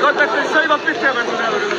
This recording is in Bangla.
Contacten soy Baptista Personal.